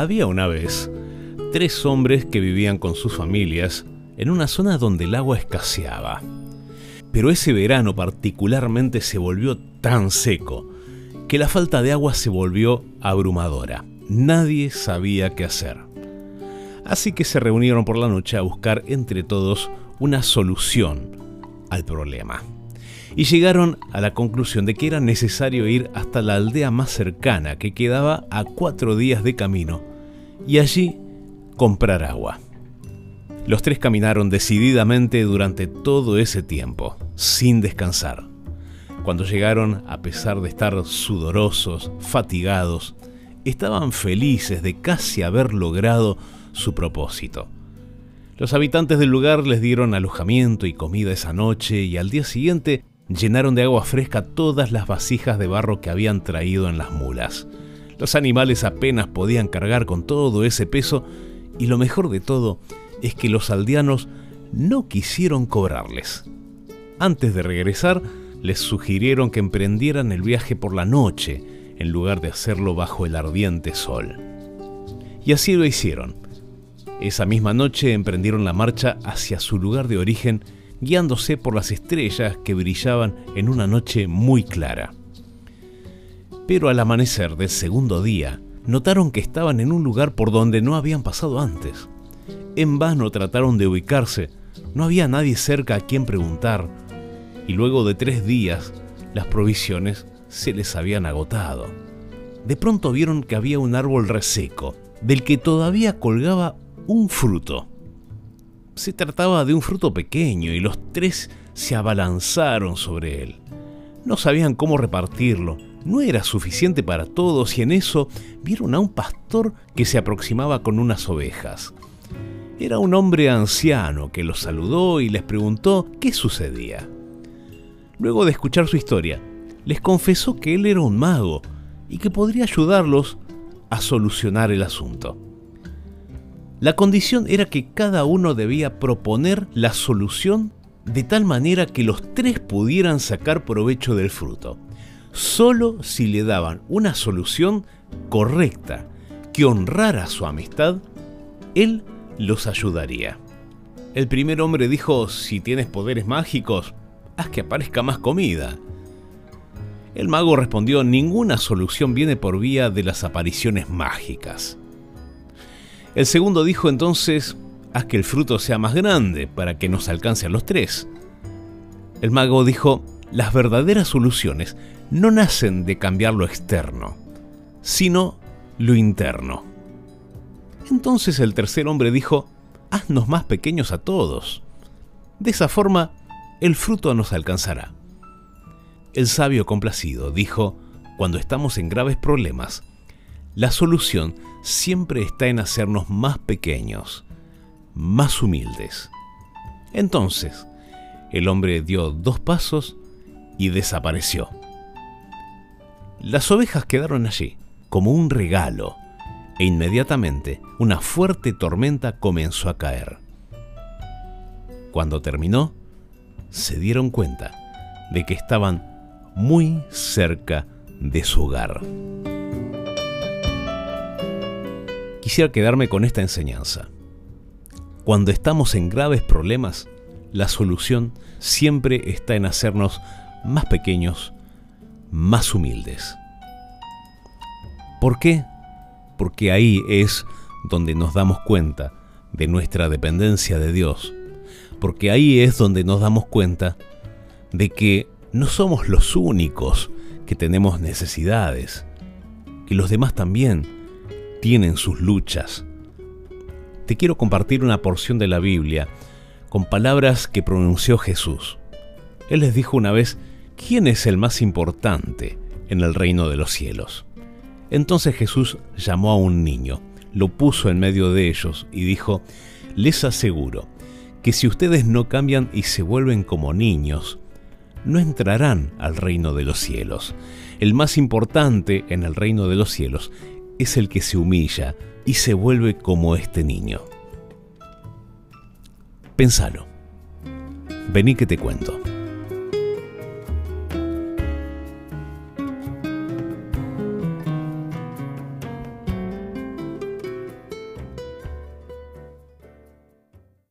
Había una vez tres hombres que vivían con sus familias en una zona donde el agua escaseaba. Pero ese verano particularmente se volvió tan seco que la falta de agua se volvió abrumadora. Nadie sabía qué hacer. Así que se reunieron por la noche a buscar entre todos una solución al problema. Y llegaron a la conclusión de que era necesario ir hasta la aldea más cercana, que quedaba a cuatro días de camino, y allí comprar agua. Los tres caminaron decididamente durante todo ese tiempo, sin descansar. Cuando llegaron, a pesar de estar sudorosos, fatigados, estaban felices de casi haber logrado su propósito. Los habitantes del lugar les dieron alojamiento y comida esa noche y al día siguiente llenaron de agua fresca todas las vasijas de barro que habían traído en las mulas. Los animales apenas podían cargar con todo ese peso y lo mejor de todo es que los aldeanos no quisieron cobrarles. Antes de regresar, les sugirieron que emprendieran el viaje por la noche en lugar de hacerlo bajo el ardiente sol. Y así lo hicieron. Esa misma noche emprendieron la marcha hacia su lugar de origen guiándose por las estrellas que brillaban en una noche muy clara. Pero al amanecer del segundo día, notaron que estaban en un lugar por donde no habían pasado antes. En vano trataron de ubicarse, no había nadie cerca a quien preguntar, y luego de tres días las provisiones se les habían agotado. De pronto vieron que había un árbol reseco, del que todavía colgaba un fruto. Se trataba de un fruto pequeño y los tres se abalanzaron sobre él. No sabían cómo repartirlo, no era suficiente para todos y en eso vieron a un pastor que se aproximaba con unas ovejas. Era un hombre anciano que los saludó y les preguntó qué sucedía. Luego de escuchar su historia, les confesó que él era un mago y que podría ayudarlos a solucionar el asunto. La condición era que cada uno debía proponer la solución de tal manera que los tres pudieran sacar provecho del fruto, solo si le daban una solución correcta que honrara su amistad, él los ayudaría. El primer hombre dijo, si tienes poderes mágicos, haz que aparezca más comida. El mago respondió, ninguna solución viene por vía de las apariciones mágicas. El segundo dijo entonces, haz que el fruto sea más grande para que nos alcance a los tres. El mago dijo, las verdaderas soluciones no nacen de cambiar lo externo, sino lo interno. Entonces el tercer hombre dijo, haznos más pequeños a todos. De esa forma el fruto nos alcanzará. El sabio complacido dijo, cuando estamos en graves problemas, la solución siempre está en hacernos más pequeños, más humildes. Entonces, el hombre dio dos pasos y desapareció. Las ovejas quedaron allí, como un regalo, e inmediatamente una fuerte tormenta comenzó a caer. Cuando terminó, se dieron cuenta de que estaban muy cerca de su hogar. Quisiera quedarme con esta enseñanza. Cuando estamos en graves problemas, la solución siempre está en hacernos más pequeños, más humildes. ¿Por qué? Porque ahí es donde nos damos cuenta de nuestra dependencia de Dios porque ahí es donde nos damos cuenta de que no somos los únicos que tenemos necesidades, que los demás también tienen sus luchas. Te quiero compartir una porción de la Biblia con palabras que pronunció Jesús. Él les dijo una vez, ¿quién es el más importante en el reino de los cielos? Entonces Jesús llamó a un niño, lo puso en medio de ellos y dijo, les aseguro, que si ustedes no cambian y se vuelven como niños, no entrarán al reino de los cielos. El más importante en el reino de los cielos es el que se humilla y se vuelve como este niño. Pensalo. Vení que te cuento.